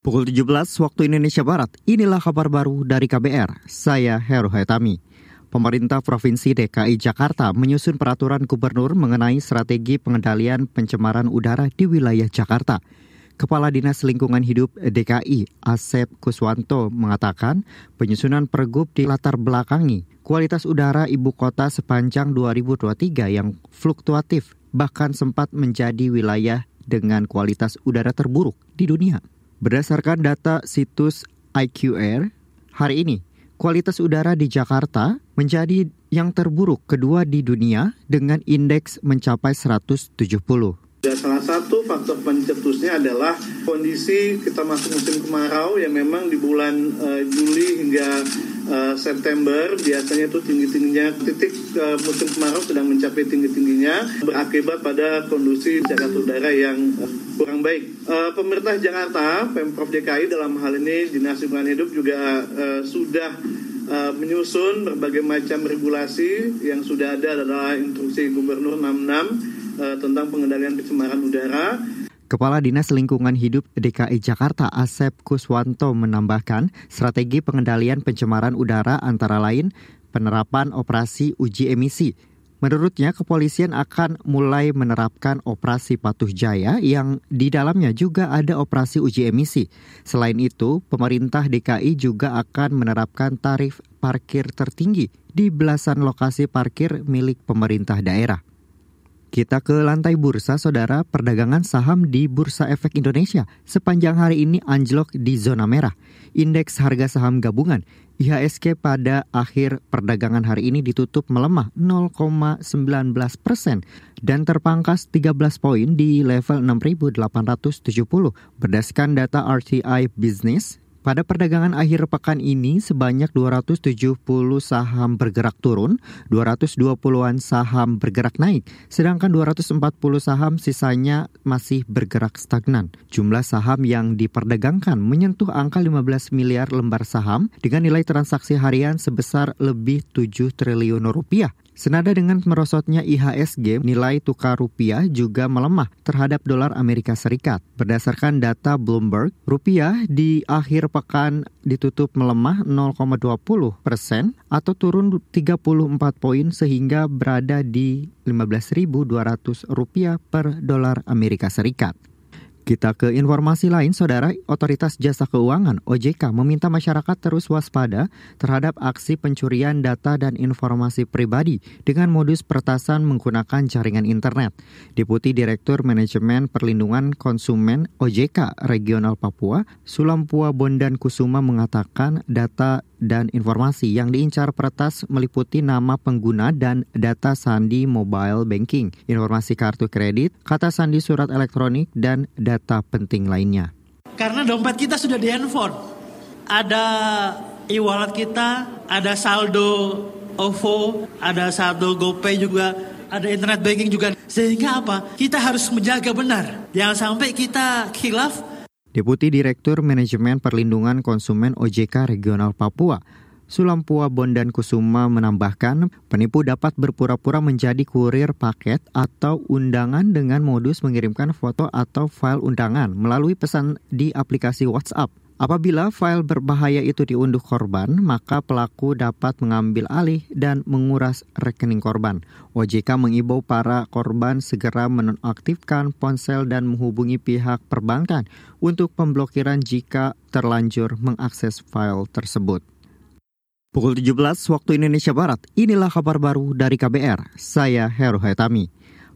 Pukul 17 waktu Indonesia Barat, inilah kabar baru dari KBR. Saya Heru Haitami. Pemerintah Provinsi DKI Jakarta menyusun peraturan gubernur mengenai strategi pengendalian pencemaran udara di wilayah Jakarta. Kepala Dinas Lingkungan Hidup DKI, Asep Kuswanto, mengatakan penyusunan pergub di latar belakangi kualitas udara ibu kota sepanjang 2023 yang fluktuatif bahkan sempat menjadi wilayah dengan kualitas udara terburuk di dunia. Berdasarkan data situs IQR, hari ini kualitas udara di Jakarta menjadi yang terburuk kedua di dunia dengan indeks mencapai 170. Dan salah satu faktor pencetusnya adalah kondisi kita masuk musim kemarau yang memang di bulan uh, Juli hingga uh, September biasanya itu tinggi-tingginya titik uh, musim kemarau sedang mencapai tinggi-tingginya berakibat pada kondisi jarak udara yang uh, kurang baik. Uh, pemerintah Jakarta, Pemprov DKI dalam hal ini Dinas Lingkungan Hidup juga uh, sudah uh, menyusun berbagai macam regulasi yang sudah ada adalah instruksi Gubernur 66 uh, tentang pengendalian pencemaran udara. Kepala Dinas Lingkungan Hidup DKI Jakarta Asep Kuswanto menambahkan strategi pengendalian pencemaran udara antara lain penerapan operasi uji emisi. Menurutnya, kepolisian akan mulai menerapkan operasi patuh jaya yang di dalamnya juga ada operasi uji emisi. Selain itu, pemerintah DKI juga akan menerapkan tarif parkir tertinggi di belasan lokasi parkir milik pemerintah daerah. Kita ke lantai bursa, saudara. Perdagangan saham di Bursa Efek Indonesia sepanjang hari ini anjlok di zona merah. Indeks harga saham gabungan IHSG pada akhir perdagangan hari ini ditutup melemah 0,19 persen dan terpangkas 13 poin di level 6.870 berdasarkan data RTI Business pada perdagangan akhir pekan ini, sebanyak 270 saham bergerak turun, 220-an saham bergerak naik, sedangkan 240 saham sisanya masih bergerak stagnan. Jumlah saham yang diperdagangkan menyentuh angka 15 miliar lembar saham dengan nilai transaksi harian sebesar lebih 7 triliun rupiah. Senada dengan merosotnya IHSG, nilai tukar rupiah juga melemah terhadap dolar Amerika Serikat. Berdasarkan data Bloomberg, rupiah di akhir pekan ditutup melemah 0,20 persen atau turun 34 poin sehingga berada di 15.200 rupiah per dolar Amerika Serikat. Kita ke informasi lain, Saudara. Otoritas Jasa Keuangan (OJK) meminta masyarakat terus waspada terhadap aksi pencurian data dan informasi pribadi dengan modus peretasan menggunakan jaringan internet. Deputi Direktur Manajemen Perlindungan Konsumen OJK Regional Papua, Sulampua Bondan Kusuma mengatakan data dan informasi yang diincar peretas meliputi nama pengguna dan data sandi mobile banking, informasi kartu kredit, kata sandi surat elektronik, dan data penting lainnya. Karena dompet kita sudah di handphone, ada e-wallet kita, ada saldo OVO, ada saldo GoPay juga, ada internet banking juga. Sehingga apa? Kita harus menjaga benar. Jangan sampai kita khilaf Deputi Direktur Manajemen Perlindungan Konsumen OJK Regional Papua, Sulampua Bondan Kusuma menambahkan, penipu dapat berpura-pura menjadi kurir paket atau undangan dengan modus mengirimkan foto atau file undangan melalui pesan di aplikasi WhatsApp. Apabila file berbahaya itu diunduh korban, maka pelaku dapat mengambil alih dan menguras rekening korban. OJK mengimbau para korban segera menonaktifkan ponsel dan menghubungi pihak perbankan untuk pemblokiran jika terlanjur mengakses file tersebut. Pukul 17 waktu Indonesia Barat, inilah kabar baru dari KBR. Saya Heru Haitami.